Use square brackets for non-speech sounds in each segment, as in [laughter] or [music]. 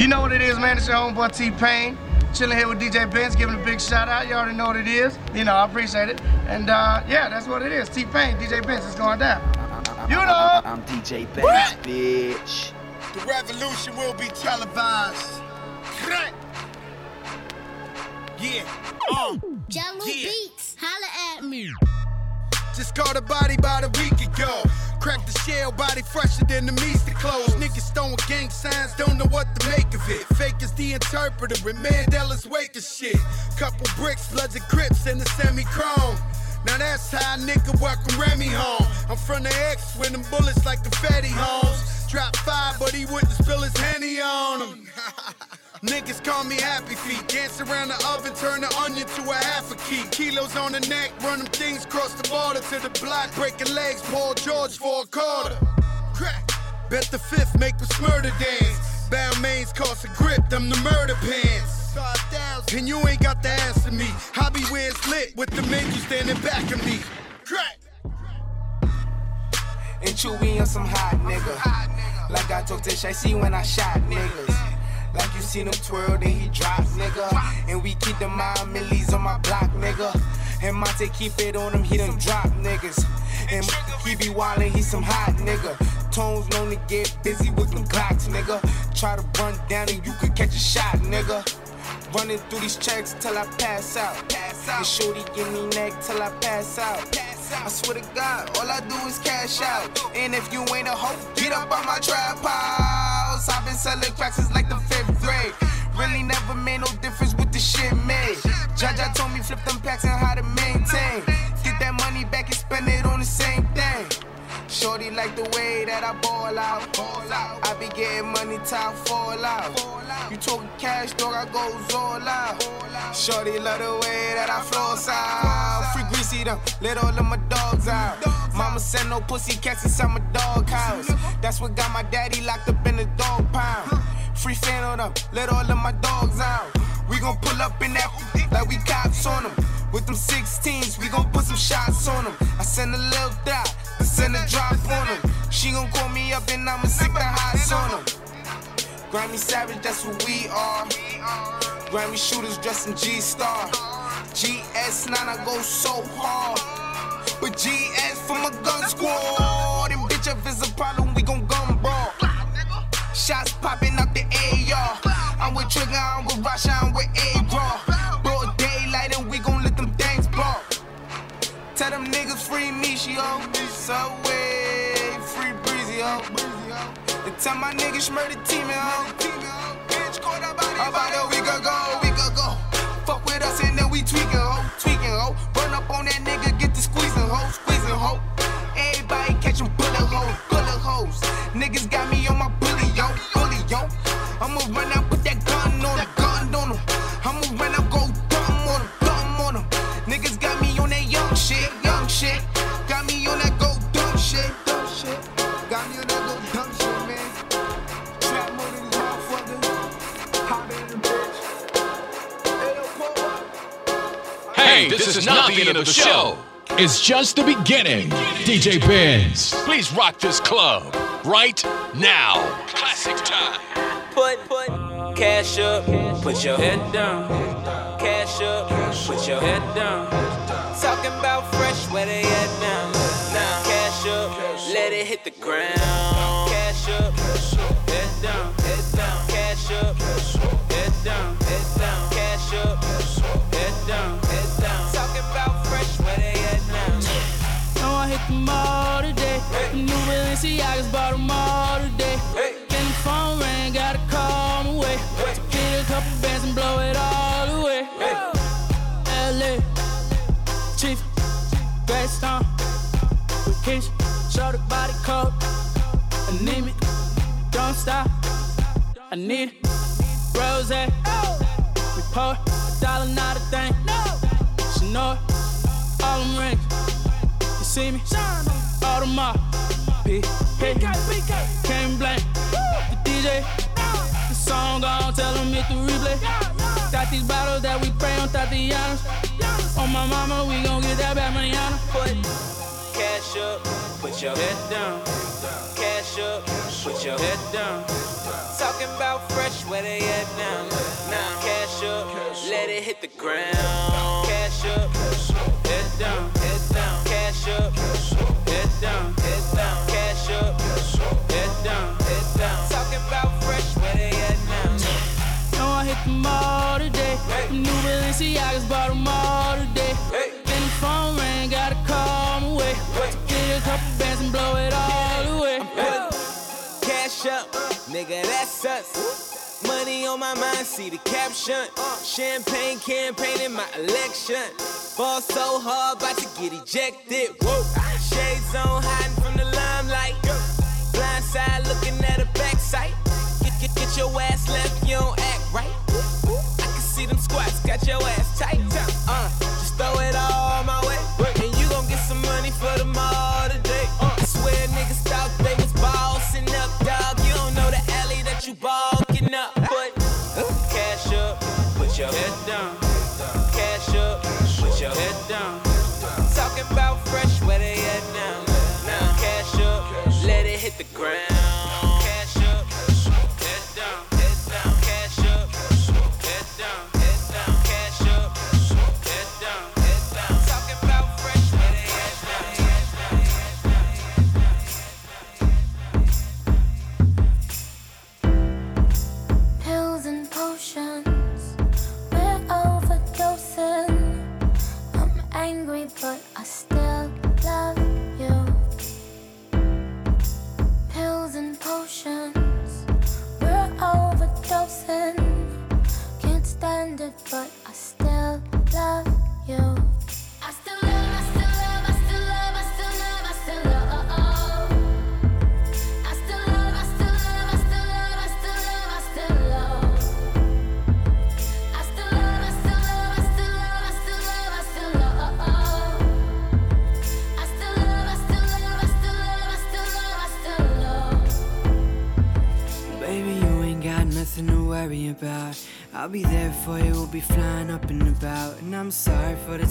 You know what it is, man. It's your homeboy T Pain. Chilling here with DJ Benz, giving a big shout out. You already know what it is. You know, I appreciate it. And uh, yeah, that's what it is. T Pain, DJ Benz is going down. You know. I'm DJ Benz, bitch. The revolution will be televised. Crack. Yeah. Oh. Jello Yeah. Beats, holla at me. Just caught a body about a week ago. Cracked the shell, body fresher than the meester clothes. Niggas throwing gang signs, don't know what to make of it. Fake is the interpreter with Mandela's wake of shit. Couple bricks, bloods and crips, and the semi chrome. Now that's how a nigga welcome Remy home. I'm from the X with them bullets like confetti homes. Drop five, but he wouldn't spill his henny on him. [laughs] Niggas call me happy feet. Dance around the oven, turn the onion to a half a key. Kilos on the neck, run them things cross the border to the block, breaking legs. Paul George for a quarter. Crack. Bet the fifth make us smurder dance. Bound mains cost a grip, them the murder pants. And you ain't got the ass answer me. Be where lit with the men you standing back of me. Crack. And Chewy on some hot nigga. Like I told Tish, I see when I shot niggas. Like you seen him twirl, then he drop, nigga. And we keep the mind millies on my block, nigga. And Monte keep it on him, he done drop niggas. And he be wildin', he some hot nigga. Tones known to get busy with them Glocks, nigga. Try to run down and you could catch a shot, nigga. Running through these checks till I pass out. Pass out. And shorty give me neck till I pass out. I swear to God, all I do is cash out. And if you ain't a hoe, get up on my trap house. I've been selling cracks since like the fifth grade. Really never made no difference with the shit made. Jaja told me flip them packs and how to maintain. Get that money back and spend it on the same thing. Shorty like the way that I ball out. I be getting money I fall out. You talking cash, dog, I goes all out. Shorty love the way that I floss out. Free greasy them, let all of my dogs out. Mama said no pussy cats inside my dog house. That's what got my daddy locked up in the dog pound. Free fan on them, let all of my dogs out. We gon' pull up in that like we cops on them. With them 16s, we gon' put some shots on them. I send a little dot, I send a drop on them. She gon' call me up and I'ma stick the hots on them. Grammy Savage, that's what we are. Grammy shooters dressed in G-Star. GS9, I go so hard. But GS for my gun squad. And bitch, if it's a problem, we gon' gun brawl. Shots popping out the AR. I'm with Trigger, I'm with Rasha, I'm with A-Raw. Free me, she yo. Subway, free breezy, yo. And tell my niggas murder team, yo. About a week ago, week ago. Fuck with us and then we tweaking, ho, tweaking, ho. Run up on that nigga, get the squeezing, ho, squeezing, ho. Everybody catching bullet holes, bullet holes. Niggas Hey, this, is, not the end of the show. It's just the beginning. DJ Benz. Please rock this club right now. Classic time. Put, put, cash up, put your head down. Cash up, put your head down. Talking about fresh, where they at now? Now, cash up, let it hit the ground. Cash up, head down, head down. Cash up, head down, head down. Cash up, head down. The new Balenciagas bought them all today. Then the phone rang, gotta call my way. So get a couple bands and blow it all away. LA, Chief, Keisha, show the body code. Anemic, don't stop. I need it. Rose, we pour a dollar, not a thing. She know it, all them rings. See me? All the mob. P. Came blank. The DJ. The song gone, tell him hit replay. Got these bottles that we pray on Tatiana's. On my mama, we gon' get that back manana. Put cash up, put your head down. Cash up, put your head down. Talking about fresh, where they at now? Now, cash up, let it hit the ground. Cash up, head down. Up, head down, head down. Cash up, head down, head down. Talking about fresh, where they at now? No, I hit the mall today. Hey. New Balenciagas bought them all today. Hey. Then the phone rang, gotta call my way. Wait. Get a couple bands and blow it all away. Cash up, nigga, that's us. Money on my mind, see the caption. Uh, champagne campaign in my election. Fall so hard, about to get ejected. Whoa. Shades on, hiding from the limelight. Blind side, looking at a backside. Get, get, get your ass left, you don't act right. I can see them squats, got your ass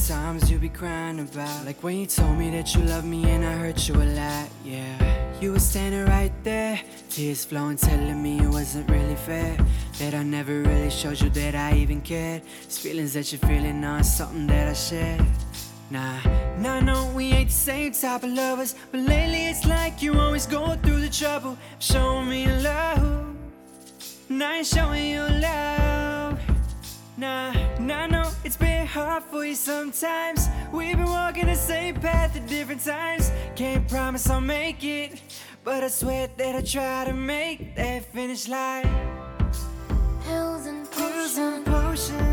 times you be crying about. Like when you told me that you love me and I hurt you a lot, yeah. You were standing right there, tears flowing, telling me it wasn't really fair. That I never really showed you that I even cared. These feelings that you're feeling are something that I share. Nah, nah, no, we ain't the same type of lovers. But lately it's like you always going through the trouble. Showing me love. And showing you love. Nah, nah, no, it's been hard for you sometimes. We've been walking the same path at different times. Can't promise I'll make it. But I swear that I try to make that finish line. Pills and Pills and potions,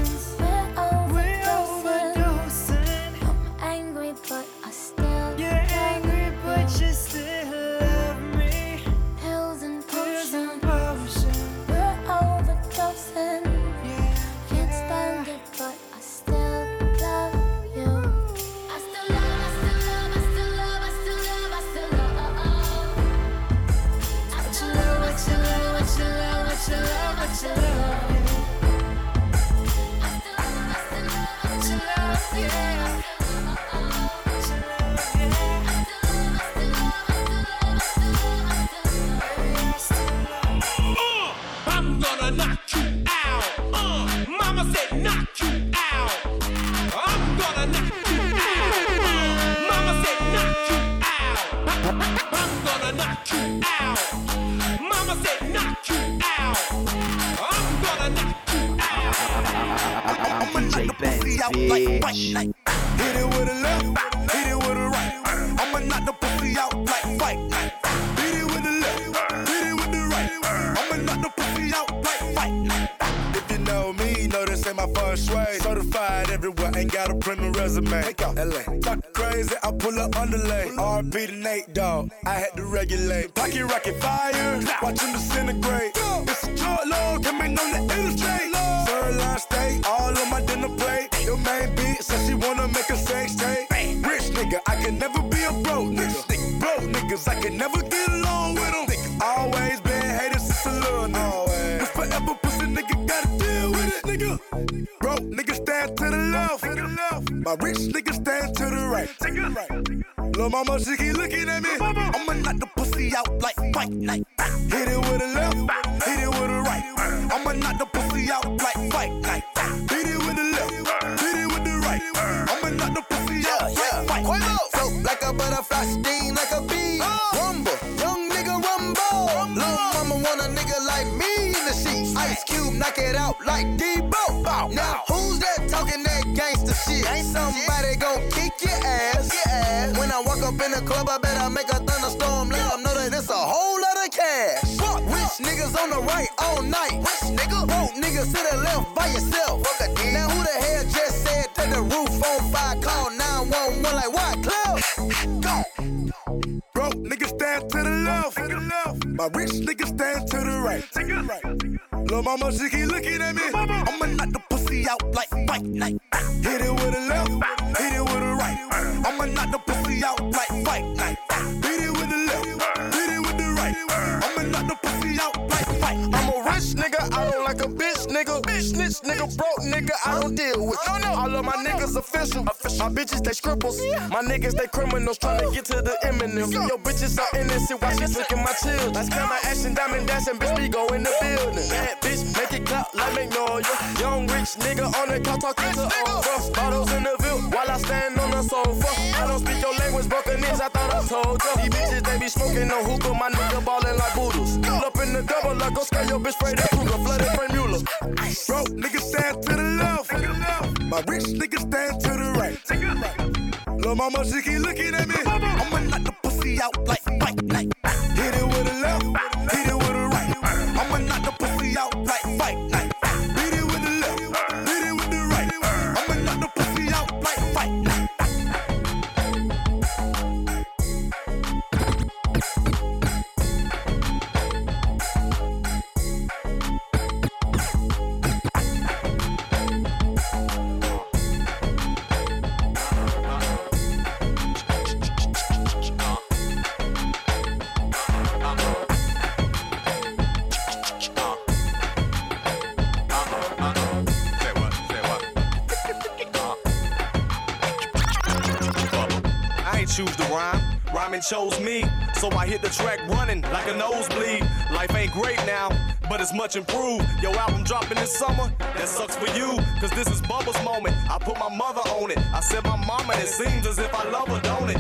DJ Benz, bitch. Hit it with a left, hit it with a right. I'ma knock the pussy out like fight night. Hit it with the left, hit it with the right. I'ma knock the pussy out like fight night. If you know me, know this ain't my first way. Certified everywhere, ain't got a print resume. Take out LA. Talk crazy, I pull up underlay. RP to Nate, dog. I had to regulate. Pocket rocket fire, watch him disintegrate. It's a short log, coming on the illustrate. Third line steak, all on my dinner plate. Your main beat says she wanna make a sex tape. Rich nigga, I can never be a broke nigga. Broke niggas, I can never get along with them. Always been hated since a little nigga. This forever pussy nigga gotta deal with it, nigga. Broke nigga stand to the left. My rich nigga stand to the right. Lil' mama, she keep looking at me. I'ma knock the pussy out like fight night. Hit it with a left, hit it with a right. I'ma knock the pussy out like fight butterfly, sting like a bee. Rumble, young nigga rumble. Lil' mama want a nigga like me in the sheets. Ice Cube, knock it out like Debo. Now who's that talking that gangster shit? Ain't somebody gon' kick your ass. When I walk up in the club, I better make a thunderstorm. Let them know that it's a whole lot of cash. Rich niggas on the right all night. Rich nigga, broke niggas to the left by yourself. Now who the hell just said that the roof on fire? My rich niggas stand to the right. Lil' mama, she keep looking at me. I'ma knock the pussy out like fight night. Hit it with the left, hit it with the right. I'ma knock the pussy out like fight night. Hit it with the left, hit it with the right. I'ma knock the pussy out like fight. I'm a rich nigga, I don't like a bitch nigga. Bitch, snitch nigga, broke nigga, don't deal with. All of my niggas official. My bitches, they scribbles. My niggas, they criminals trying to get to the Eminem. Yo, bitches are innocent while she flicking my children. That's camera action, diamond dashing, bitch, we go in the building. Bad bitch, make it clap like Magnolia. Young rich nigga on the car talking to Oprah. Bottles in the view while I stand on the sofa. I don't speak your language, broken niggas, I thought I told ya. These bitches, they be smoking no hookah, my nigga ballin' double, I go scare your bitch, spray that Kruger, flooded Franck Muller. Broke niggas stand to the left. My rich niggas stand to the right. Lil' mama, she keep looking at me. I'ma knock the pussy out like fight night. Hit Rhyming chose me, so I hit the track running like a nosebleed. Life ain't great now, but it's much improved. Your album dropping this summer, that sucks for you, cause this is Bubba's moment. I put my mother on it. I said my mama, and it seems as if I love her, don't it?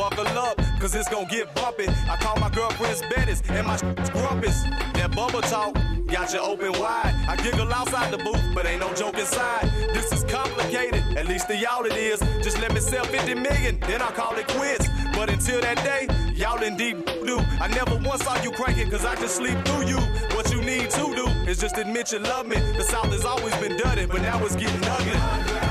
Buckle up, cause it's gonna get bumpy. I call my girlfriends Bettis and my [laughs] grumpus. That Bubba talk got you open wide. I giggle outside the booth, but ain't no joke inside. This is complicated, at least to y'all it is. Just let me sell 50 million, then I'll call it quits. But until that day, y'all in deep do. I never once saw you cranking, cause I just sleep through you. What you need to do is just admit you love me. The South has always been dirty, but now it's getting ugly.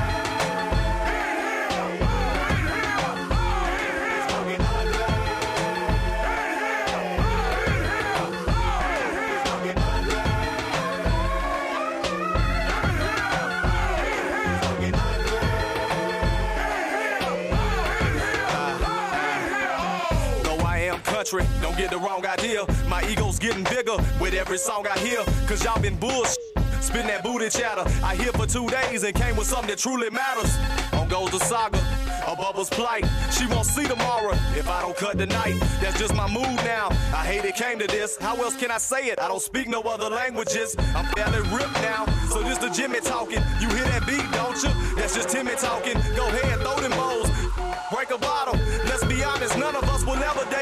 Don't get the wrong idea. My ego's getting bigger with every song I hear. Cause y'all been bullshit. Spitting that booty chatter. I here for two days and came with something that truly matters. On goes the saga. A bubble's plight. She won't see tomorrow if I don't cut tonight. That's just my mood now. I hate it came to this. How else can I say it? I don't speak no other languages. I'm fairly ripped now. So this the Jimmy talking. You hear that beat, don't you? That's just Timmy talking. Go ahead, throw them bowls. Break a bottle. Let's be honest, none of us will ever model.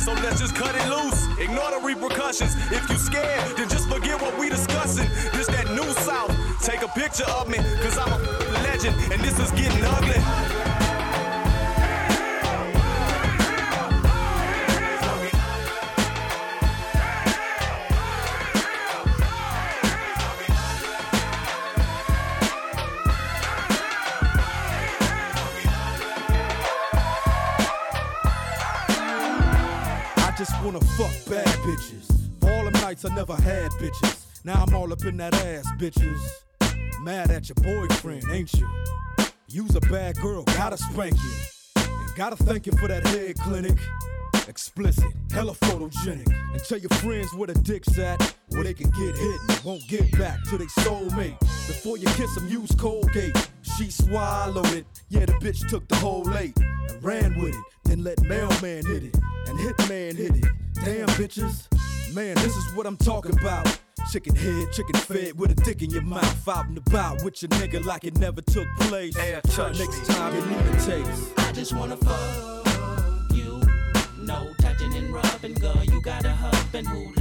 So let's just cut it loose. Ignore the repercussions. If you scared, then just forget what we discussing. This that new South. Take a picture of me, cause I'm a legend, and this is getting ugly. Wanna fuck bad bitches. All them nights I never had bitches. Now I'm all up in that ass, bitches. Mad at your boyfriend, ain't you? You's a bad girl, gotta spank you. And gotta thank you for that head clinic explicit, hella photogenic. And tell your friends where the dick's at, where they can get hit and won't get back to they soulmate. Before you kiss them, use Colgate. She swallowed it, yeah, the bitch took the whole eight and ran with it. Then let mailman hit it and hitman hit it. Damn bitches, man, this is what I'm talking about. Chicken head, chicken fed, with a dick in your mouth, out and about with your nigga like it never took place. Air touch Next me. time you need a taste. I just wanna fuck. and who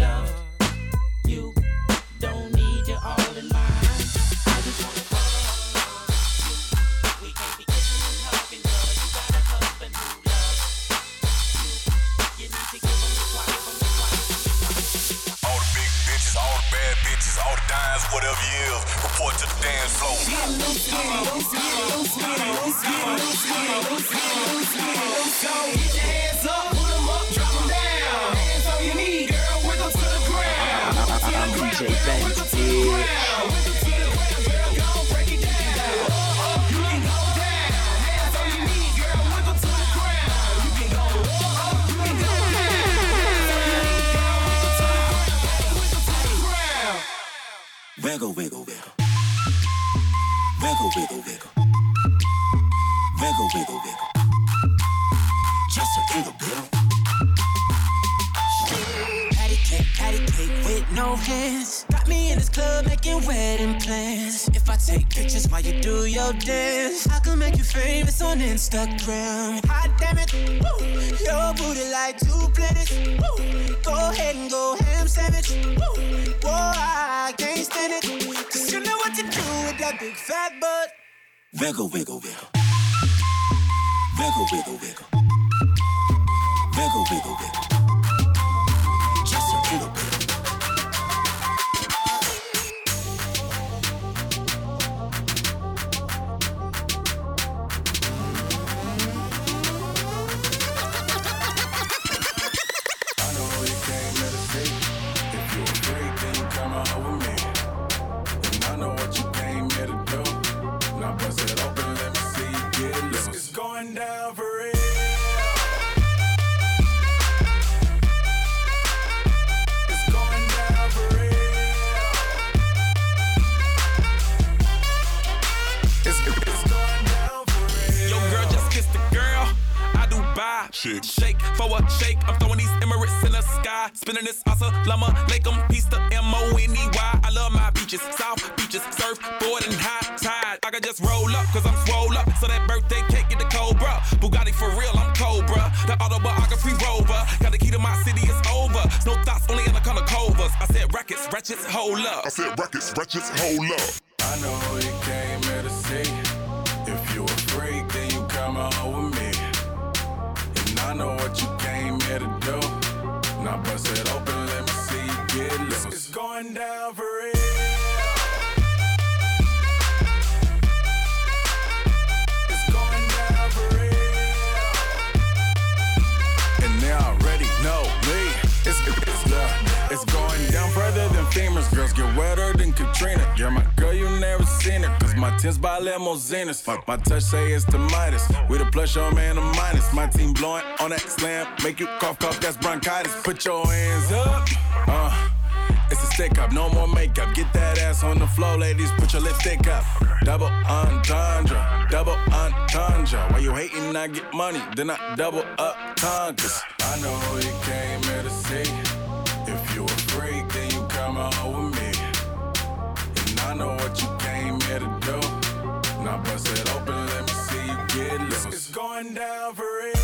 Shake for a shake. I'm throwing these emirates in the sky. Spinning this awesome llama. Make them piece the M O N E Y. I love my beaches, south beaches, surfboard and high tide. I can just roll up, cause I'm swole up. So that birthday cake get the Cobra. Bugatti for real, I'm Cobra. The autobiography rover. Got the key to my city, it's over. No thoughts, only in the color covers. I said rackets, wretches, hold up. I said rackets, wretches, hold up. I know it Tens by limousines. My touch say it's the Midas. With a plus, your man, a minus. My team blowing on that slam. Make you cough, cough, that's bronchitis. Put your hands up. Uh. It's a stick up, no more makeup. Get that ass on the floor, ladies. Put your lipstick up. Double entendre, double entendre. Why you hating? I get money, then I double up congas. I know you came here to see. If you a freak, then you come on with me. And I know what you one down for it.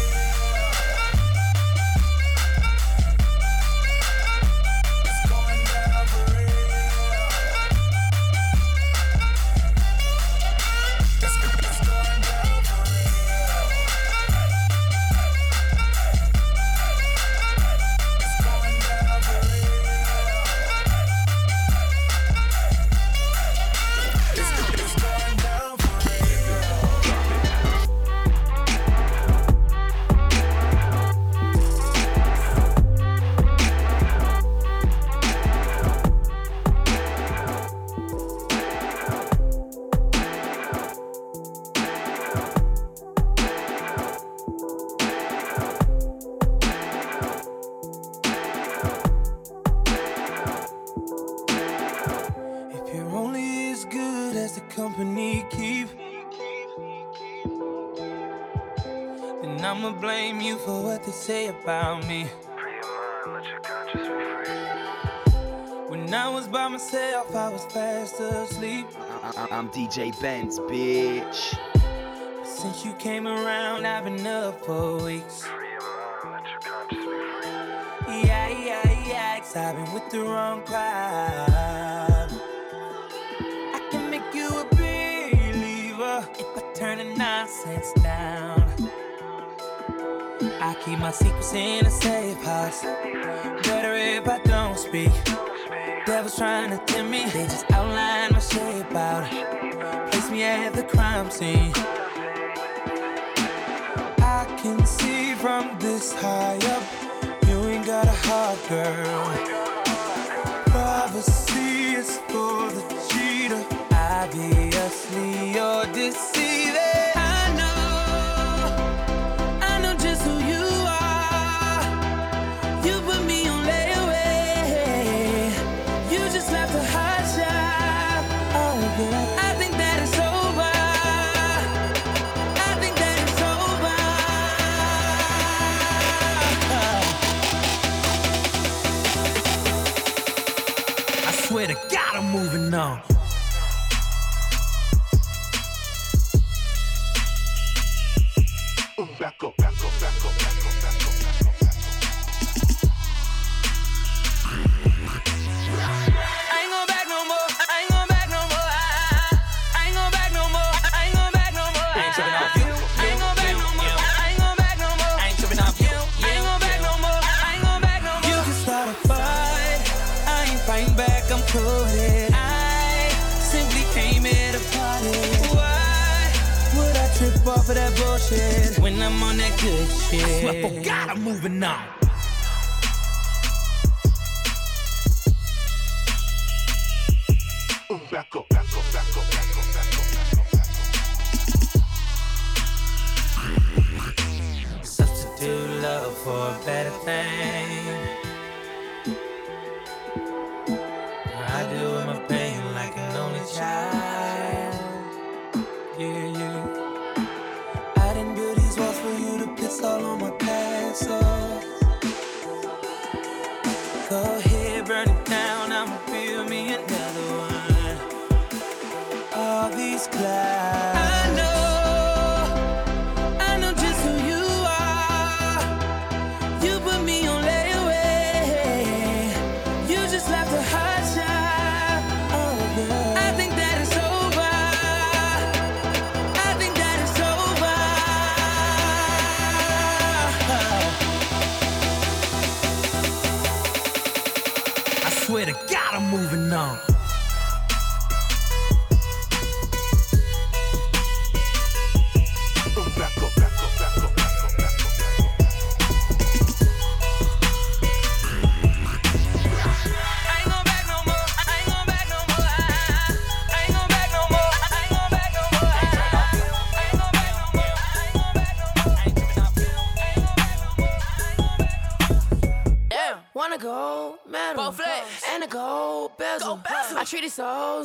about me. When I was by myself, I was fast asleep. I'm DJ Benz, bitch. Since you came around, I've been up for weeks. Yeah, yeah, yeah, cause I've been with the wrong crowd. I can make you a believer if I turn the nonsense down. I keep my secrets in a safe house. Better if I don't speak. Devils trying to tempt me, they just outline my shape out. Place me at the crime scene. I can see from this high up, you ain't got a heart, girl. Privacy is for the cheater. Obviously, you're deceiving.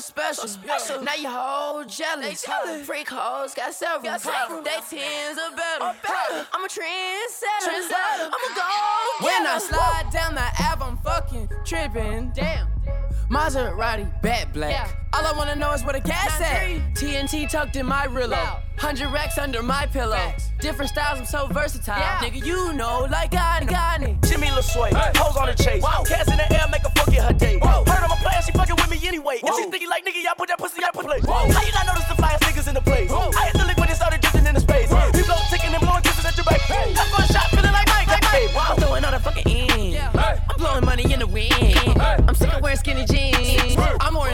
It so special. Now you whole jealous. Freak hoes got several. They tens are better. I'm a trendsetter. I'm a gold When I slide down the app, I'm fucking tripping. Damn. Maserati, bat black. Yeah. All I wanna know is where the gas at. TNT tucked in my Rillo. Hundred racks under my pillow. Facts. Different styles, I'm so versatile. Yeah. Nigga, you know, like I got it. Jimmy LaSway, hoes on the chase. Wow. Cats in the air, make a fuck in her day. Heard I'm a player, she fucking with me anyway. If she thinking like nigga, y'all put that pussy out for play. How you not notice the flyest niggas in the place? I hit the lick when it started drifting in the space. We blow ticking and blowing kisses at your back. Up for a shot, feeling like Mike, like Mike. I'm throwing all the fucking in. I'm blowing money in the wind. I'm sick of wearing skinny jeans. I'm more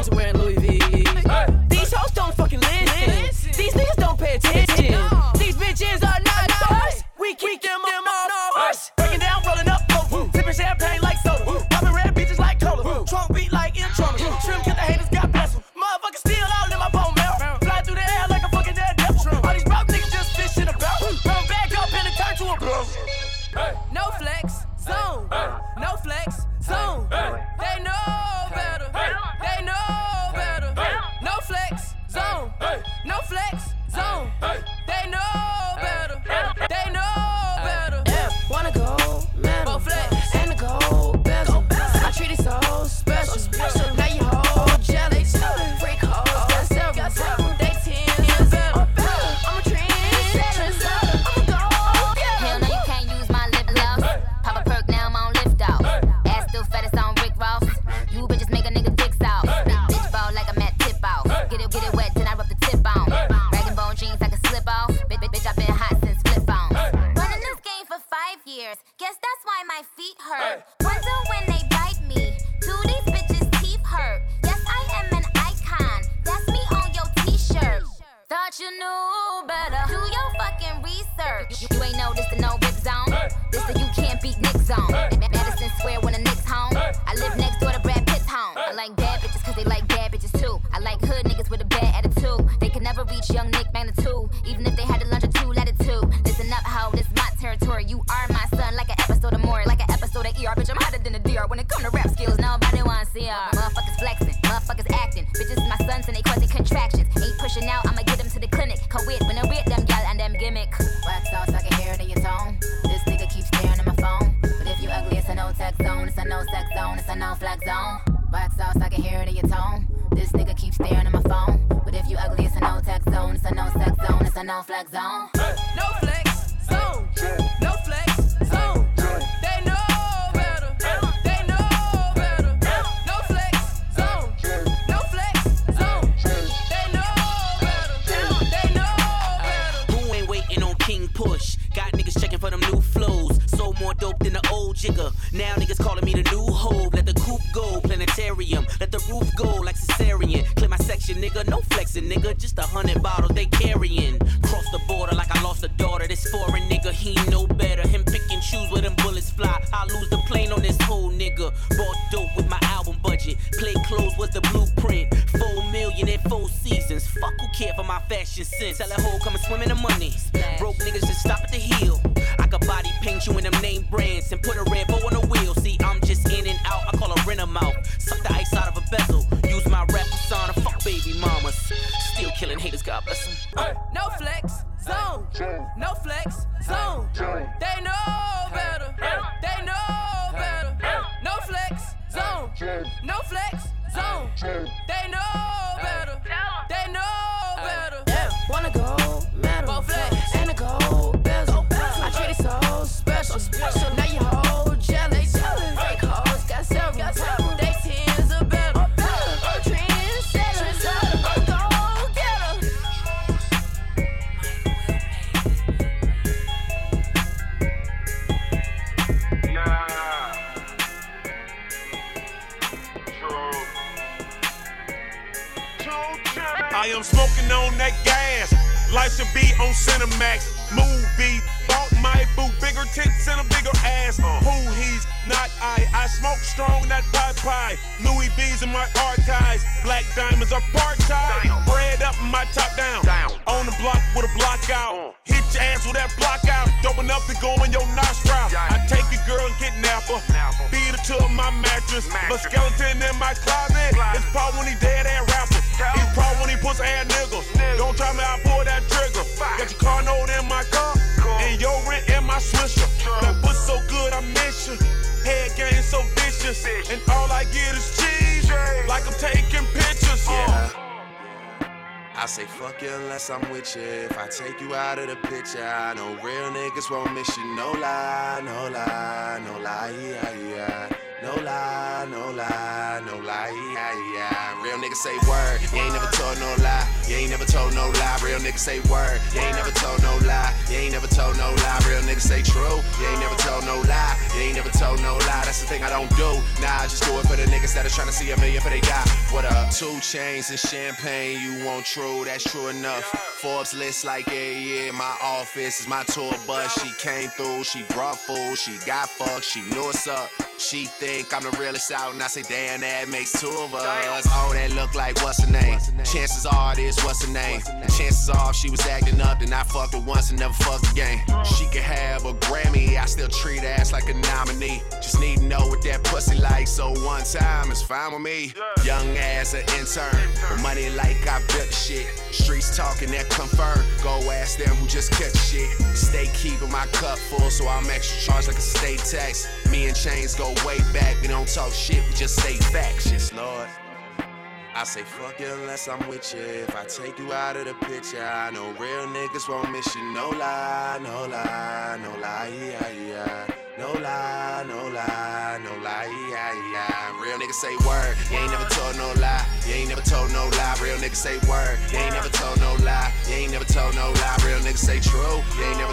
Now niggas calling me the new hope. Let the coop go, planetarium. Let the roof go like cesarean. Clear my section, nigga. No flexing, nigga. Just a hundred bottles they carrying. Cross the border like I lost a daughter. This foreign nigga, he know better. Him pick and choose where them bullets fly. I lose the plane on this whole nigga. Bought dope with my album budget. Play clothes was the blueprint. Four million in four seasons. Fuck who care for my fashion sense. Tell that hoe swim in the money. No flex zone. They know my mattress. But skeleton in my closet. It's Paul when he dead ass rapper. He's Paul when he puts ass niggas. Don't try me, I pull that trigger. Got your car note in my car. And your rent in my swisher. That pussy so good, I miss you. Head game so vicious. And all I get is cheese. Like I'm taking pictures. Yeah. I say fuck you unless I'm with you. If I take you out of the picture, I know real niggas won't miss you. No lie, no lie, no lie, yeah, yeah. No lie, no lie, no lie, yeah, yeah. Real niggas say word, you ain't never told no lie. You ain't never told no lie. Real niggas say word, you ain't never told no lie. You ain't never told no lie. Real niggas say true, you ain't never told no lie. You ain't never told no lie. That's the thing I don't do. Nah, I just do it for the niggas that are trying to see a million for they got. What up? Two chains and champagne, you want true, that's true enough. Forbes list like, yeah, yeah, my office is my tour bus. She came through, she brought food, she got fucked, she knew what's up. She think I'm the realest out, and I say, damn, that makes two of us. Oh, that look like what's her name? Chances are this, what's her name? Chances are she was acting up, then I fucked her once and never fucked again. She could have a Grammy, I still treat ass like a nominee. Just need to know what that pussy like, so one time is fine with me. Young ass an intern, with money like I built shit. Streets talking that confirm. Go ask them who just kept shit. Stay keeping my cup full, so I'm extra charged like a state tax. Me and Chainz go way back. We don't talk shit, we just say facts. Yes, Lord. I say fuck you unless I'm with you. If I take you out of the picture, I know real niggas won't miss you. No lie, no lie, no lie, yeah, yeah. No lie, no lie, no lie, yeah, yeah. Real niggas say word. You ain't never told no lie. You ain't never told no lie. Real niggas say word. You ain't never told no lie. You ain't never told no lie. Real niggas say true. You ain't never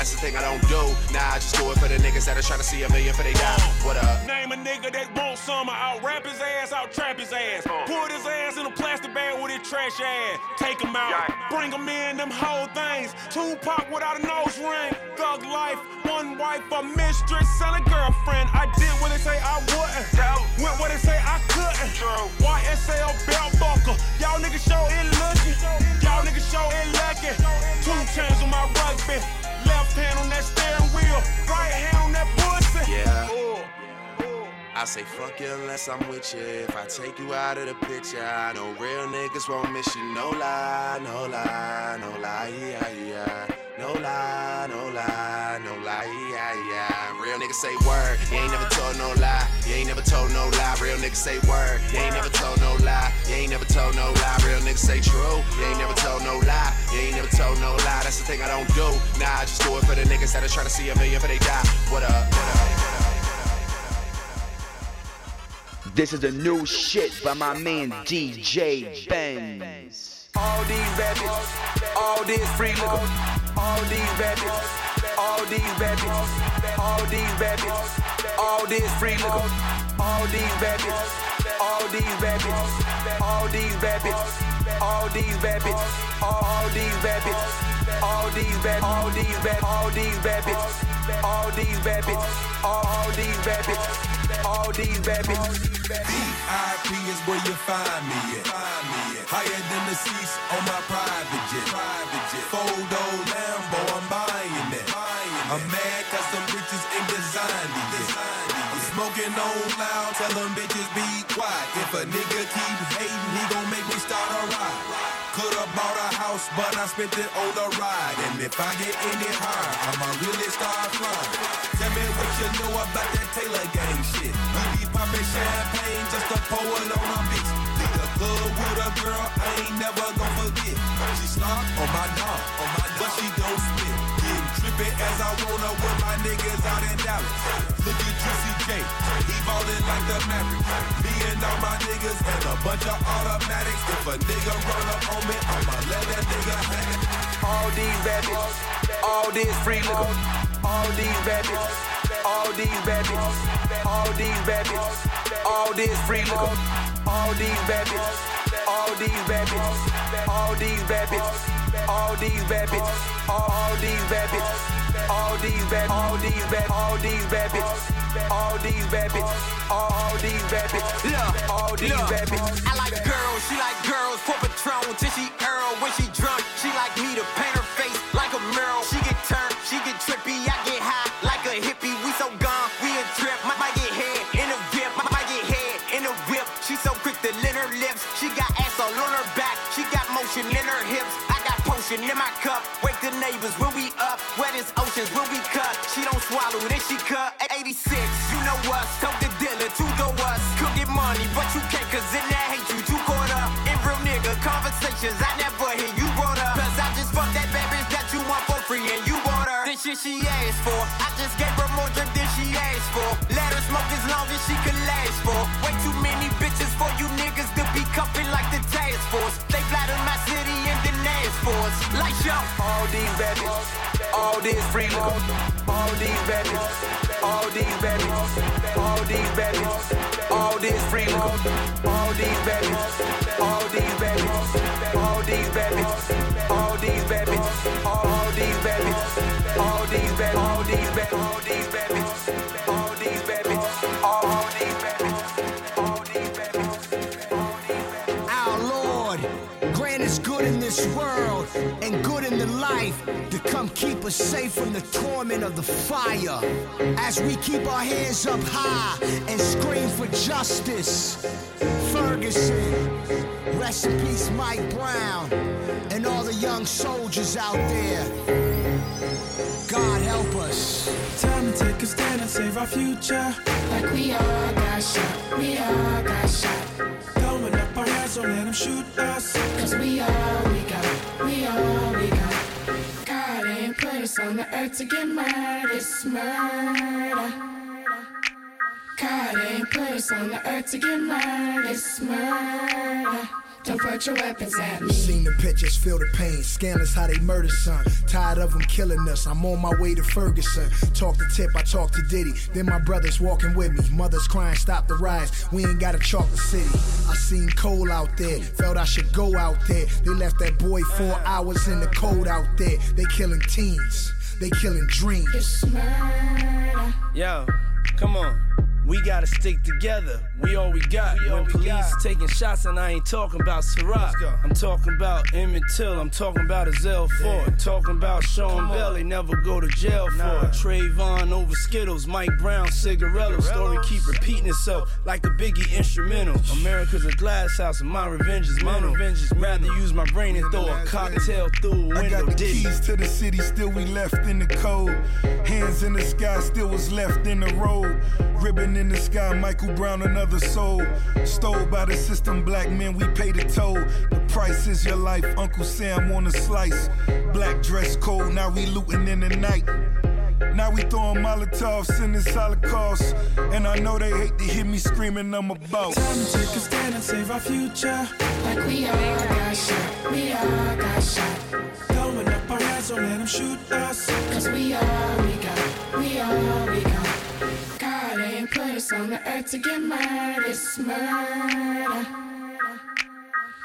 That's the thing I don't do. Nah, I just do it for the niggas that are trying to see a million for they die. What up? Name a nigga that want summer. I'll rap his ass, I'll trap his ass. Put his ass in a plastic bag with his trash ass. Take him out, bring him in, them whole things. Tupac without a nose ring. Thug life, one wife, a mistress, and a girlfriend. I did what they say I wouldn't. Went what they say I couldn't. YSL belt buckle. Y'all niggas show it looking. Y'all niggas show it lucky. Two chains on my rugby. Hand on that steering wheel. Right hand on that pussy. Yeah. Oh. I say fuck you unless I'm with you. If I take you out of the picture, I know real niggas won't miss you. No lie, no lie, no lie, yeah, yeah. No lie, no lie, no lie, yeah, yeah. Real niggas say word. You ain't never told no lie. You ain't never told no lie. Real niggas say word. You ain't never told no lie. You ain't never told no lie. Real niggas say true. You ain't never told no lie. You ain't never told no lie. That's the thing I don't do. Nah, I just do it for the niggas that are trying to see a million for they die. What up? What up? This is the new shit by my man DJ Benz. All these bad bitches, all this free liquor. All these bad bitches, all these bad bitches, all these bad bitches, all this free liquor. All these bad bitches, all these bad bitches, all these bad bitches, all these bad bitches, all these bad bitches, all these bad, all these bad, all these bad bitches, all these bad bitches, all these bad bitches, all these bad bitches. VIP is where you find me at. Higher than the seats on my private jet. Jet. Four-door Lambo, I'm buying that. I'm mad cause some bitches ain't designed it. I'm smoking on loud, tell them bitches be quiet. If a nigga keep but I spent it on the ride. And if I get any higher, I'ma really start flying. Tell me what you know about that Taylor gang shit. We be popping champagne just to pour it on a bitch. Leave the club with a girl, I ain't never gonna forget. She slop on my dog, on my dog, but she don't spit. Trippy as I wanna with my niggas out in Dallas. Look at Juicy J, he ballin' like the. Me and all my niggas and a bunch of automatics. If a nigga run up on me, I'ma let that nigga have it. All these bad bitches, all this free liquor. All these bad bitches, all these bad bitches, all these bad bitches, all this free liquor. All these bad bitches, all these bad bitches, all these bad bitches, all these bad bitches, all these bad bitches, all these bad, all these bad, all these bad bitches, all these bad bitches, all these bad bitches, yeah, all these bad bitches. I like girls, she like girls. Pour Patron till she Earl. When she drunk, she like me to paint her potion in my cup. Wake the neighbors when we up. Wet as oceans when we cut. She don't swallow, then she cut. at 86, you know us. Told the dealer to go us. Could get money, but you can't, cause in that hate you too caught up. In real nigga conversations, I never hear you brought up. Cause I just fucked that bad bitch that you want for free and you bought her. This shit she asked for. I just gave her more drink than she asked for. Let her smoke as long as she can last for. Way too many Yo. All these bad bitches, all this free liquor. All these bad bitches, all these bad bitches, all these bad bitches, all this free liquor. All these bad bitches, all these bad bitches, all these bad bitches, all these bad bitches, all these bad bitches, all these bad, all these bad, all these bad bitches, all these bad bitches, all these bad good in this world and good in the life to come keep us safe from the torment of the fire. As we keep our hands up high and scream for justice. Ferguson, rest in peace, Mike Brown, and all the young soldiers out there. God help us. Time to take a stand and save our future. Like we all got shot, we all got shot. Don't let them shoot us. Cause we all we got, we all we got. God ain't put us on the earth to get murdered, it's murder. God us on the earth to get murdered. It's murder. Don't put your weapons at me. Seen the pictures, feel the pain. Scandalous how they murder son. Tired of them killing us. I'm on my way to Ferguson. Talk to Tip, I talk to Diddy. Then my brothers walking with me. Mothers crying, stop the riots. We ain't got a chocolate city. I seen Cole out there. Felt I should go out there. They left that boy four uh. hours in the cold out there. They killing teens. They killing dreams. It's murder. Yo, come on. We gotta stick together. We all we got. when police taking shots, and I ain't talking about Ciroc. I'm talking about Emmett Till. I'm talking about Ezell Ford. Talking about Sean Bell. They never go to jail for it. Trayvon over Skittles. Mike Brown cigarillos. Story keep repeating itself like a Biggie instrumental. America's a glass house, and my revenge is my mental. Rather use my brain and throw a cocktail through a window. I got the Diddy. keys to the city, still we left in the cold. Hands in the sky, still was left in the road. Ribbon in the sky, Michael Brown, another soul. Stole by the system, black men, we pay the toll. The price is your life, Uncle Sam on a slice. Black dress code, now we looting in the night. Now we throwing Molotovs in this Holocaust. And I know they hate to hear me screaming, I'm about. Time to take a stand and save our future. Like we all got shot. We all got shot. Throwing up our hands, don't let them shoot us. Cause we all we got. We all we got. Put us on the earth to get murdered. It's murder.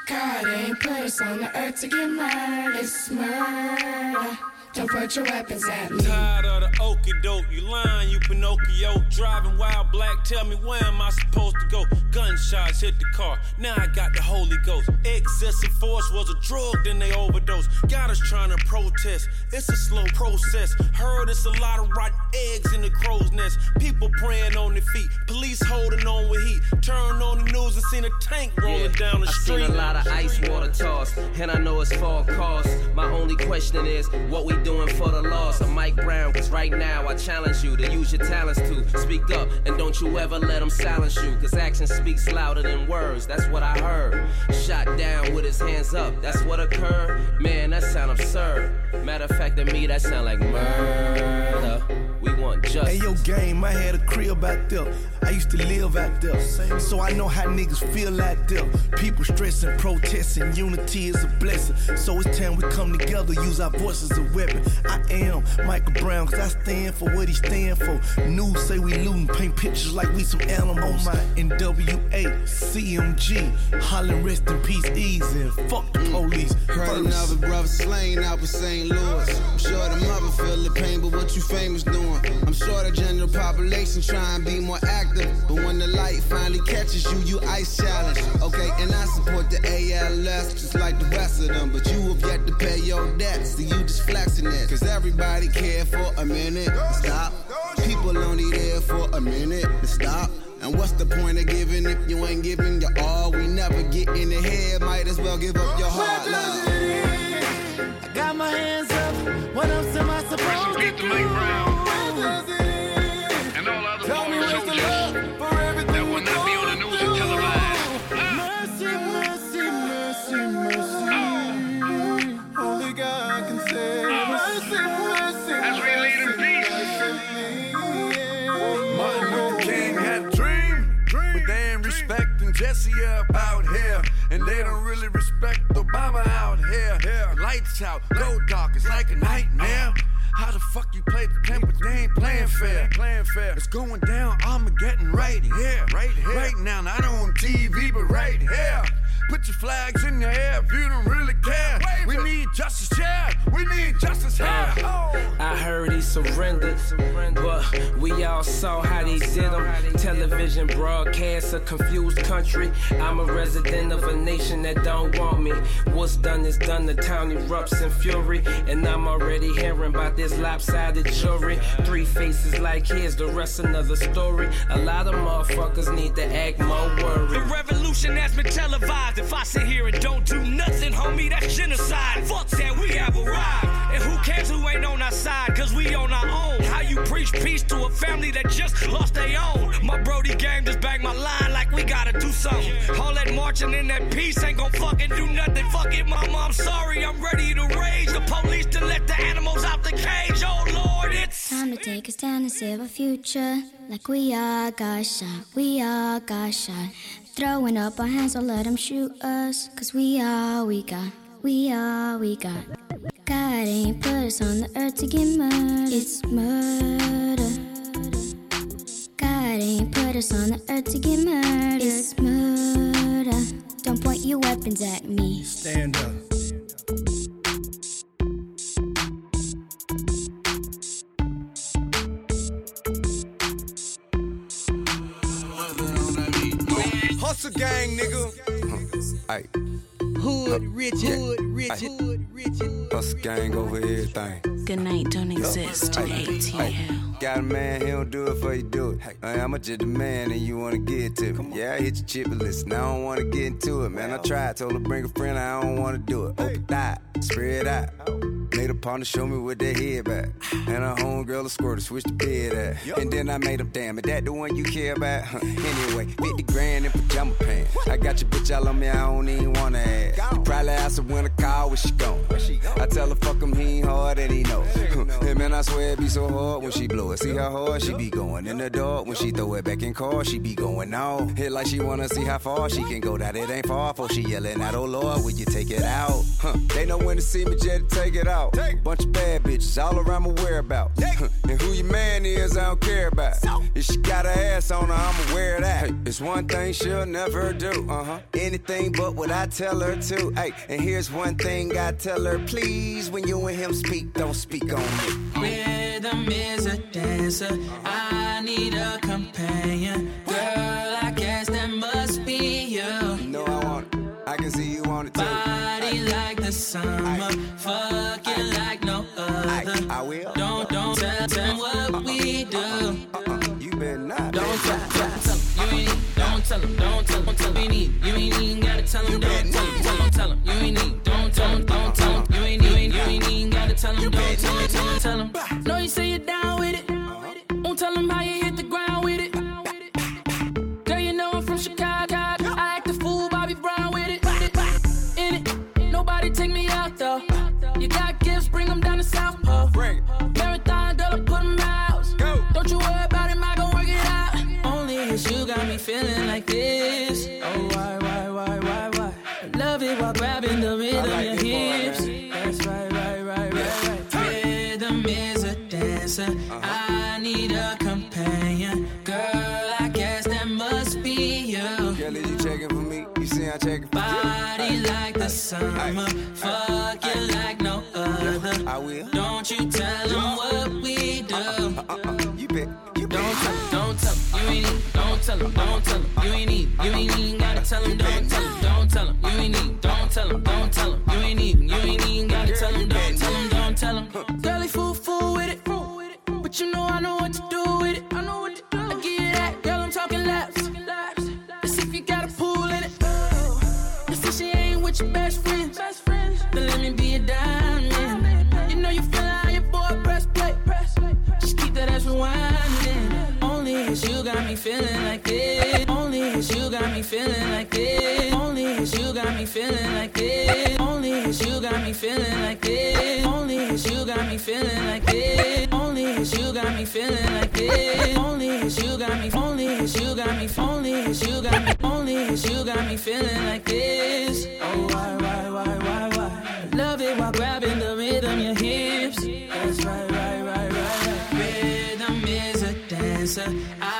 God ain't put us on the earth to get murdered. It's murder. Don't put your weapons at me. Tired of the okie doke, you lying, you Pinocchio. Driving wild black, tell me where am I supposed to go? Gunshots hit the car, now I got the Holy Ghost. Excessive force was a drug, then they overdose. Got us trying to protest, it's a slow process. Heard it's a lot of rotten eggs in the crow's nest. People praying on their feet, police holding on with heat. Turn on the news and seen a tank rolling down the I street. seen a lot of ice water tossed, and I know it's for cost. My only question is, what we doing for the loss of Mike Brown? Cause right now I challenge you to use your talents to speak up, and don't you ever let them silence you. Cause action speaks louder than words, that's what I heard. Shot down with his hands up, that's what occurred. Man, that sound absurd. Matter of fact, to me, that sound like murder. We want justice. Hey, yo, game, I had a crib out there. I used to live out there. So I know how niggas feel out there. People stressing, protesting, unity is a blessing. So it's time we come together, use our voices as a weapon. I am Michael Brown, cause I stand for what he stand for. News say we lootin', paint pictures like we some animals. Oh my NWA, CMG, hollering rest in peace, Eazy, and fuck the police. Heard another brother slain out in St. Louis. I'm sure the mother feel the pain, but what you famous doing? I'm sure the general population try and be more active, but when the light finally catches you, you ice challenge. Okay, and I support the ALS just like the rest of them, but you have yet to pay your debts, so you just flexing it. Cause everybody care for a minute. Stop. People only there for a minute. Stop. And what's the point of giving if you ain't giving your all? We never get in the head, might as well give up your heart. Love. I got my hands up. What else am I supposed to do? Jesse up out here, and they don't really respect Obama out here. Lights out, go dark, it's like a nightmare. How the fuck you play the game, but they ain't playing fair? Playing fair. It's going down. Armageddon right here, right here, right now. Not on TV, but right here. Put your flags in the air if you don't really care. We need justice, yeah. We need justice here. Uh, I heard he surrendered, but we all saw how they did him. Television broadcast a confused country. I'm a resident of a nation that don't want me. What's done is done. The town erupts in fury, and I'm already hearing about this lopsided jury. Three faces like his, the rest another story. A lot of motherfuckers need to act more worried. The revolution has been televised. If I sit here and don't do nothing, homie, that's genocide. Fuck that, we have arrived. And who cares who ain't on our side? Cause we on our own. How you preach peace to a family that just lost their own? My Brody gang just banged my line like we gotta do something. All that marching in that peace ain't gon' fucking do nothing. Fuck it, mama, I'm sorry. I'm ready to rage. The police to let the animals out the cage. Oh Lord, it's Time to take a stand fantasy save a future. Like we are, got shot, we are, got shot. Throwing up our hands, don't let them shoot us. Cause we all we got, we all we got. God ain't put us on the earth to get murdered. It's murder. God ain't put us on the earth to get murdered. It's murder. Don't point your weapons at me. Stand up. Hustle gang, nigga. Hey, Hood, rich, hood, rich, Hey. hood, rich. hustle gang over everything. Good night don't exist in ATL. Got a man, he don't do it for you do it. Hey, I'm just a man and you wanna get to me. Yeah, I hit your chip list, now I don't wanna get into it, man. I tried, told her bring a friend, I don't wanna do it. Open thigh, spread out. Made a partner show me what that head back. And a homegirl a squirt to switch the bed at. And then I made him damn it, that the one you care about? Huh. Anyway, 50 grand in pajama pants. I got your bitch all on me, I don't even wanna ask. You probably ask her when I call, where she gone? I tell her fuck him, he ain't hard and he know. and man, I swear it be so hard when she blow it. See how hard she be going in the dark. When she throw it back in car, she be going off. Hit like she wanna see how far she can go. That it ain't far for she yelling out, oh Lord, will you take it out? Huh. They know when to see me, just take it out. Take. Bunch of bad bitches all around my whereabouts. Huh. And who your man is, I don't care about. If she got her ass on her, I'ma wear that. Hey, it's one thing she'll never do. Uh huh. Anything but what I tell her to. Hey, and here's one thing I tell her, please, when you and him speak, don't speak on me. Rhythm is a dancer. I need a companion. Girl, I guess that must be you. No, I want it. I can see you want it too. Body like the summer. Fucking like no other. I will. Don't, don't tell them what uh-uh. we do. Uh-uh. Uh-uh. You better not. Don't tell, tell, tell. You ain't. Don't tell them. Don't tell them. Don't tell them. Gotta tell them. Don't tell them. Tell them. Tell them. You ain't need. Don't tell them. Don't tell them. You ain't need. You ain't even gotta tell them. Don't tell them. Summer, fucking like no other. I will. Don't you tell them what we do. Uh, uh, uh, you bet. You Don't tell them, don't tell them, you ain't need. Don't tell them, don't tell them, you ain't need. You ain't even gotta tell them, don't tell them, don't tell them, you ain't need. Don't tell them, don't tell them, you ain't need. You ain't even gotta tell them, don't tell them, don't tell them. Girlie fool, fool with it. But you know I know what to do rewinding. Only it's you got me feeling like this. Only it's you got me feeling like this. Only it's you got me feeling like this. Only it's you got me feeling like this. Only it's you got me feeling like this. Only it's you got me feeling like this. Only it's you got me. Only it's you got me. Only it's you got me. Only it's you got me feeling like this. Oh why why why why why? Love it while grabbing the rhythm your hips. That's right right. Is. I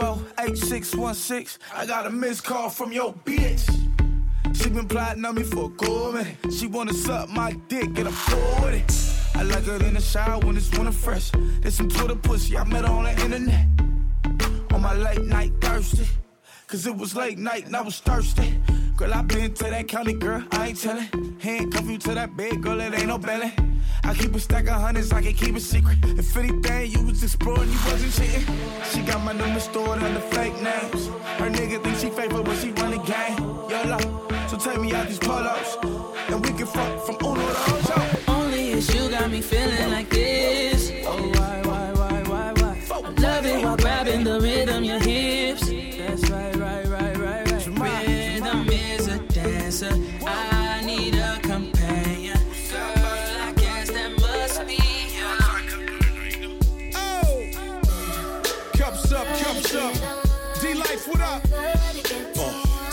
8616. I got a missed call from your bitch. She been plotting on me for a good. She wanna suck my dick, get a 40. I like her in the shower when it's winter fresh. There's some Twitter pussy, I met her on the internet. On my late night thirsty. Cause it was late night and I was thirsty. Girl, I been to that county, girl, I ain't tellin'. Handcuff you to that bed, girl, it ain't no belly. I keep a stack of hundreds, I can keep a secret. If anything, you was exploring, you wasn't cheating. She got my number stored under fake names. Her nigga think she faithful when she run the game. YOLO, so take me out these pull-ups. And we can fuck from Life, what up? Uh,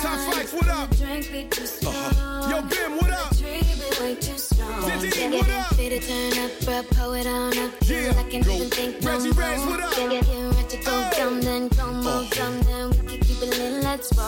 top five, what up? Uh-huh. Yo, Bim, what up? Diddy, what up? Turn up, bro, pull it on up. Yeah, I can even think no Reggie. Rez, what up?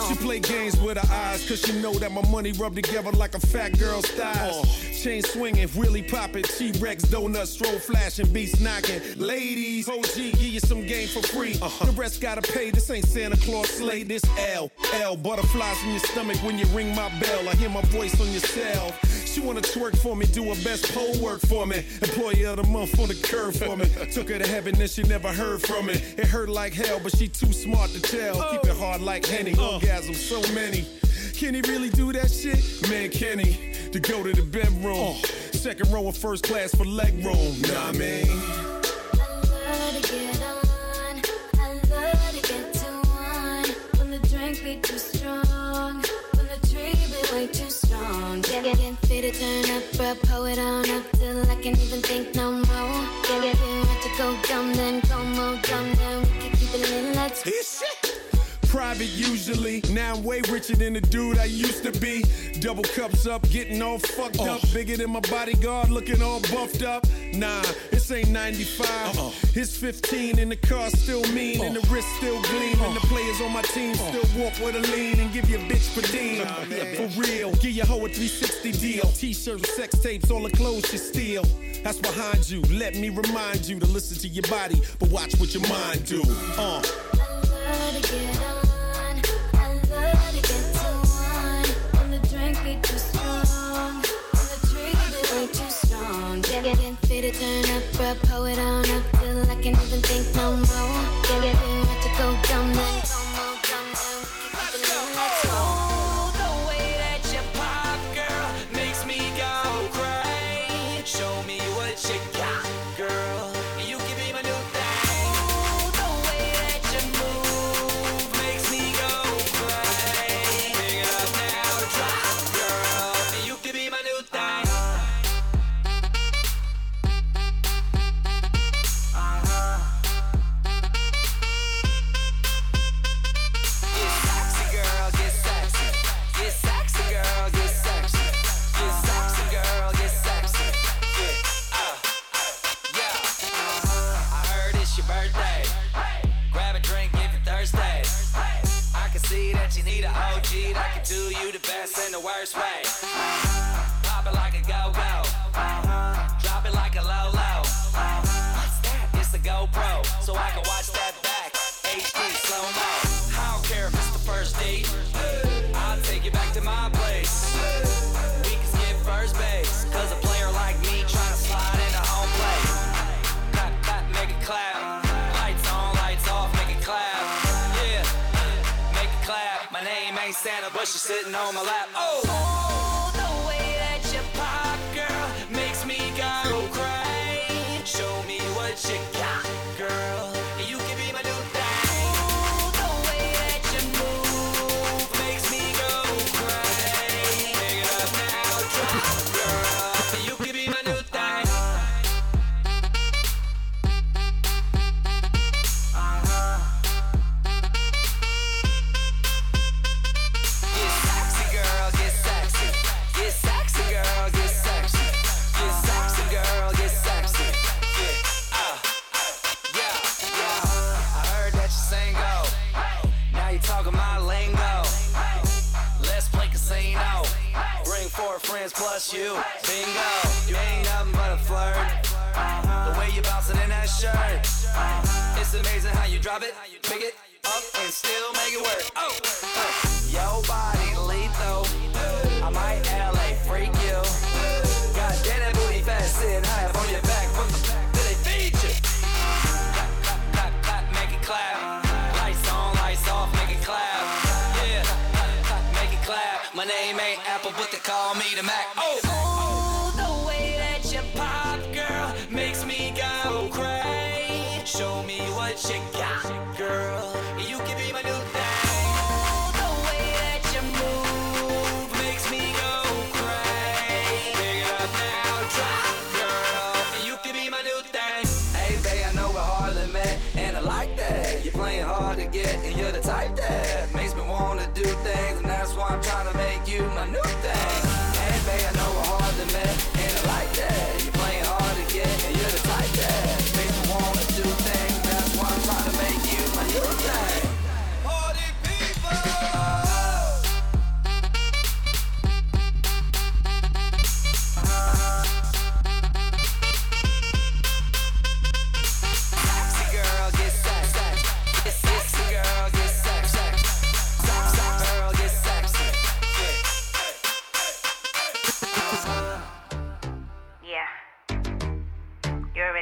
She play games with her eyes, cause she know that my money rub together like a fat girl's thighs. Chain swinging, really popping, T-Rex, donuts, stroll flashing, beats knocking. Ladies, OG, give you some game for free. Uh-huh. The rest gotta pay, this ain't Santa Claus slay, this L. L, butterflies in your stomach when you ring my bell. I hear my voice on your cell. She wanna twerk for me, do her best pole work for me. Employee of the month on the curve for me. [laughs] Took her to heaven, then she never heard from me. It hurt like hell, but she too smart to tell. Uh. Keep it hard like Henny, uh. orgasm so many. Can he really do that shit? Man, can he? To go to the bedroom. Uh. Second row of first class for leg room. Nah, I mean. love to get on. I love to get to one. When the drink be too strong. Way too strong. Get, get, get fit to turn up, bro, pull it on up till I can't even think no more. Get, get, get to go dumb, then go more dumb, then we can keep it lit, let's Private usually. Now I'm way richer than the dude I used to be. Double cups up, getting all fucked up. Oh. Bigger than my bodyguard, looking all buffed up. Nah, this ain't 95. Uh-uh. It's 15 and the car still mean and the uh. wrist still gleam. And the uh. players on my team uh. still walk with a lean and give your bitch per diem. For real, give your hoe a 360 deal. T-shirts, sex tapes, all the clothes you steal. That's behind you. Let me remind you to listen to your body, but watch what your mind do. Uh. Love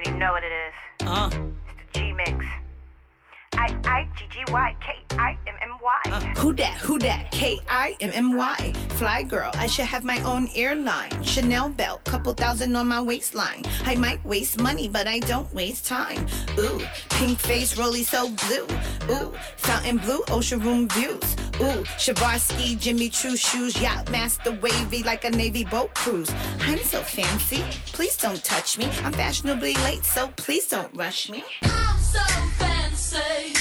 already know what it is. Uh. I I G G Y K I M M Y. Who dat? Who dat? K I M M Y. Fly girl, I should have my own airline. Chanel belt, couple thousand on my waistline. I might waste money, but I don't waste time. Ooh, pink face, rolly so blue. Ooh, Fontainebleau, ocean room views. Ooh, Swarovski, Jimmy Choo shoes, yacht master wavy like a navy boat cruise. I'm so fancy, please don't touch me. I'm fashionably late, so please don't rush me. I'm so say.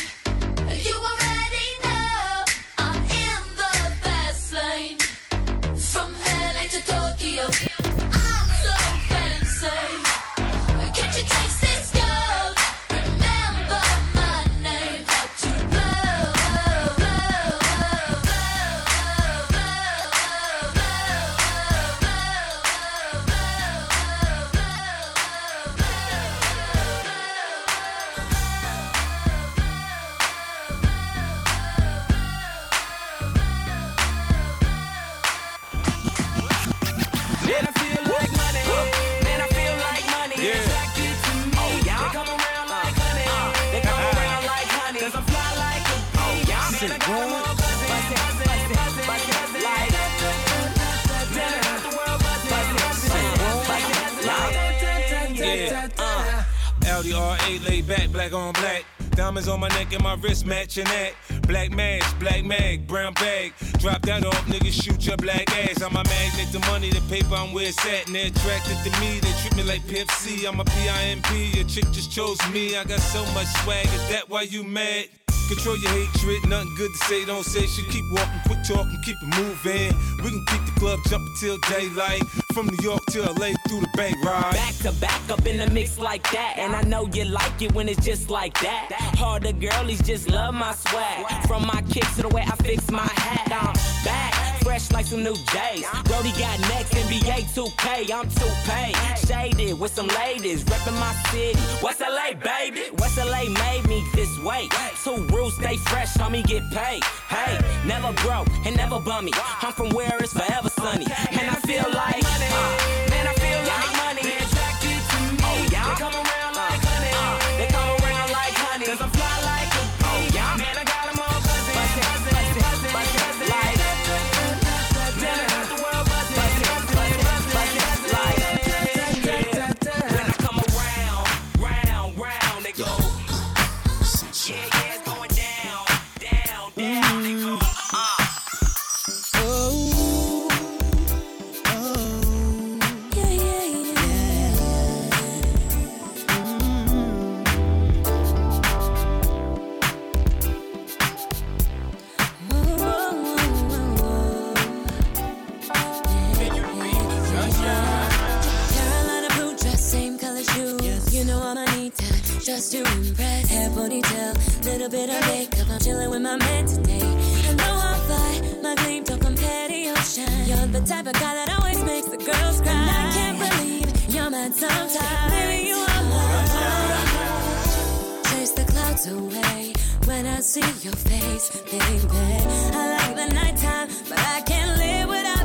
R8 laid back, black on black. Diamonds on my neck and my wrist matching that. Black mask, black mag, brown bag. Drop that off, niggas shoot your black ass. I'm a magnet, the money, the paper, I'm where it's at. And they're attracted to me, they treat me like Pimp C. I'm a PIMP, a chick just chose me. I got so much swag, is that why you mad? Control your hatred, nothing good to say, don't say shit. Keep walking, quit talking, keep it moving. We can keep the club jumping till daylight. From New York to LA through the bank ride. Back to back up in the mix like that. And I know you like it when it's just like that. Harder girlies just love my swag. From my kicks to the way I fix my hat. I'm back, fresh like some new J's. Brody got next, NBA 2K. I'm 2K. Shaded with some ladies, reppin' my city. West LA, baby. West LA made me this way. Two rules, stay fresh, homie, get paid. Hey, never broke and never bummy. I'm from where it's forever sunny. And I feel like, uh, just to impress. Hair ponytail, little bit of makeup. I'm chilling with my man today. I know I'm fly, my gleam don't compare to your shine. You're the type of guy that always makes the girls cry. And I can't believe you're mad sometimes. Maybe you are mine. Chase the clouds away when I see your face, baby. I like the nighttime, but I can't live without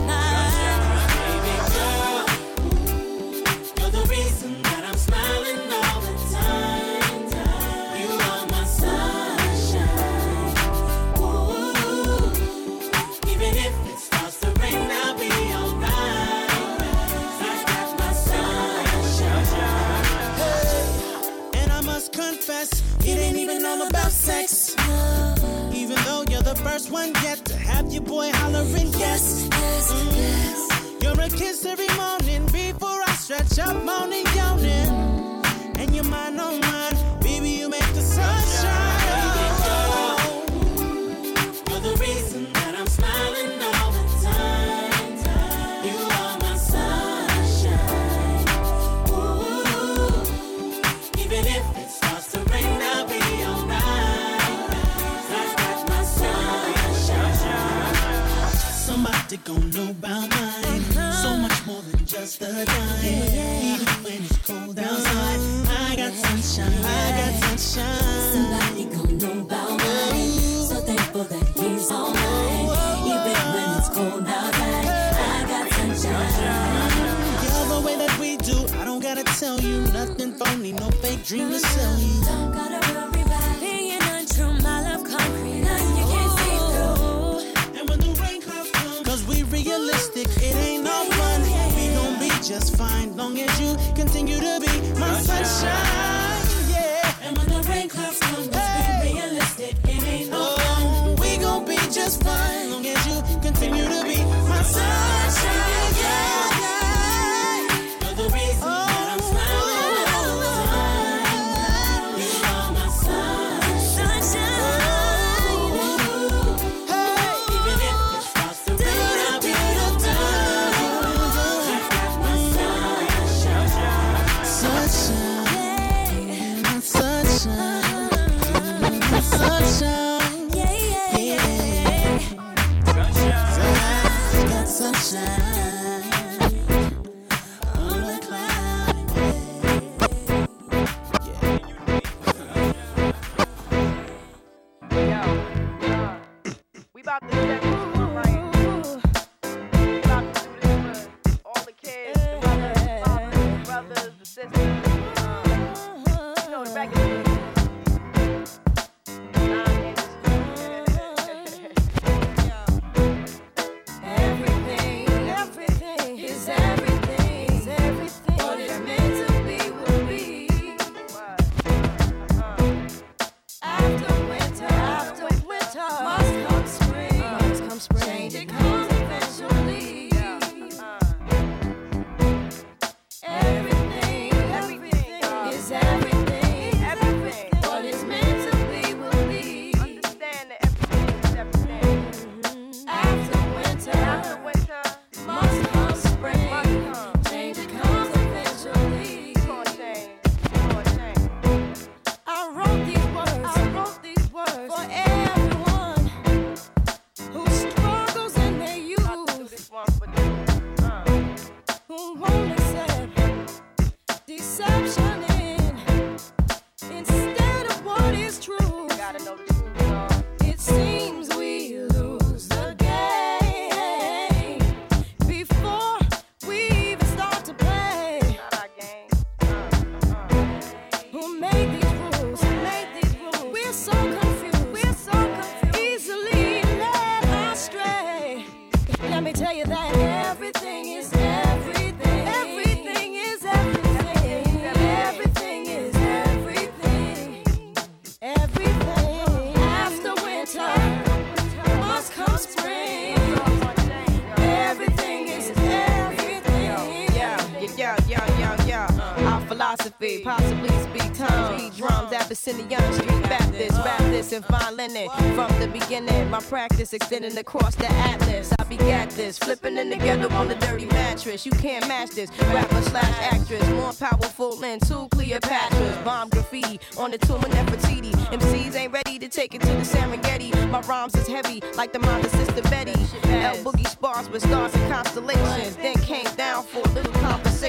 possibly speak tongues. Be drums, Abyssinian street Baptist, rap this and violin From the beginning, my practice extending across the atlas. I begat this, flipping it together on the dirty mattress. You can't match this. Rapper slash actress, more powerful than two Cleopatra's. Bomb graffiti on the tomb of Nefertiti. MCs ain't ready to take it to the Serengeti. My rhymes is heavy, like the mind of Sister Betty. L Boogie spars with stars and constellations. Then came down for a little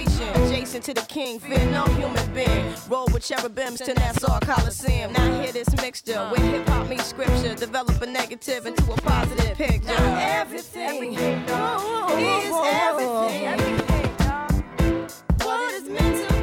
sensation. Jason to the king, fear no human being. Roll with cherubims to Nassau Coliseum. Now hear this mixture with hip hop meets scripture. Develop a negative into a positive picture. Now everything, is everything. What is meant to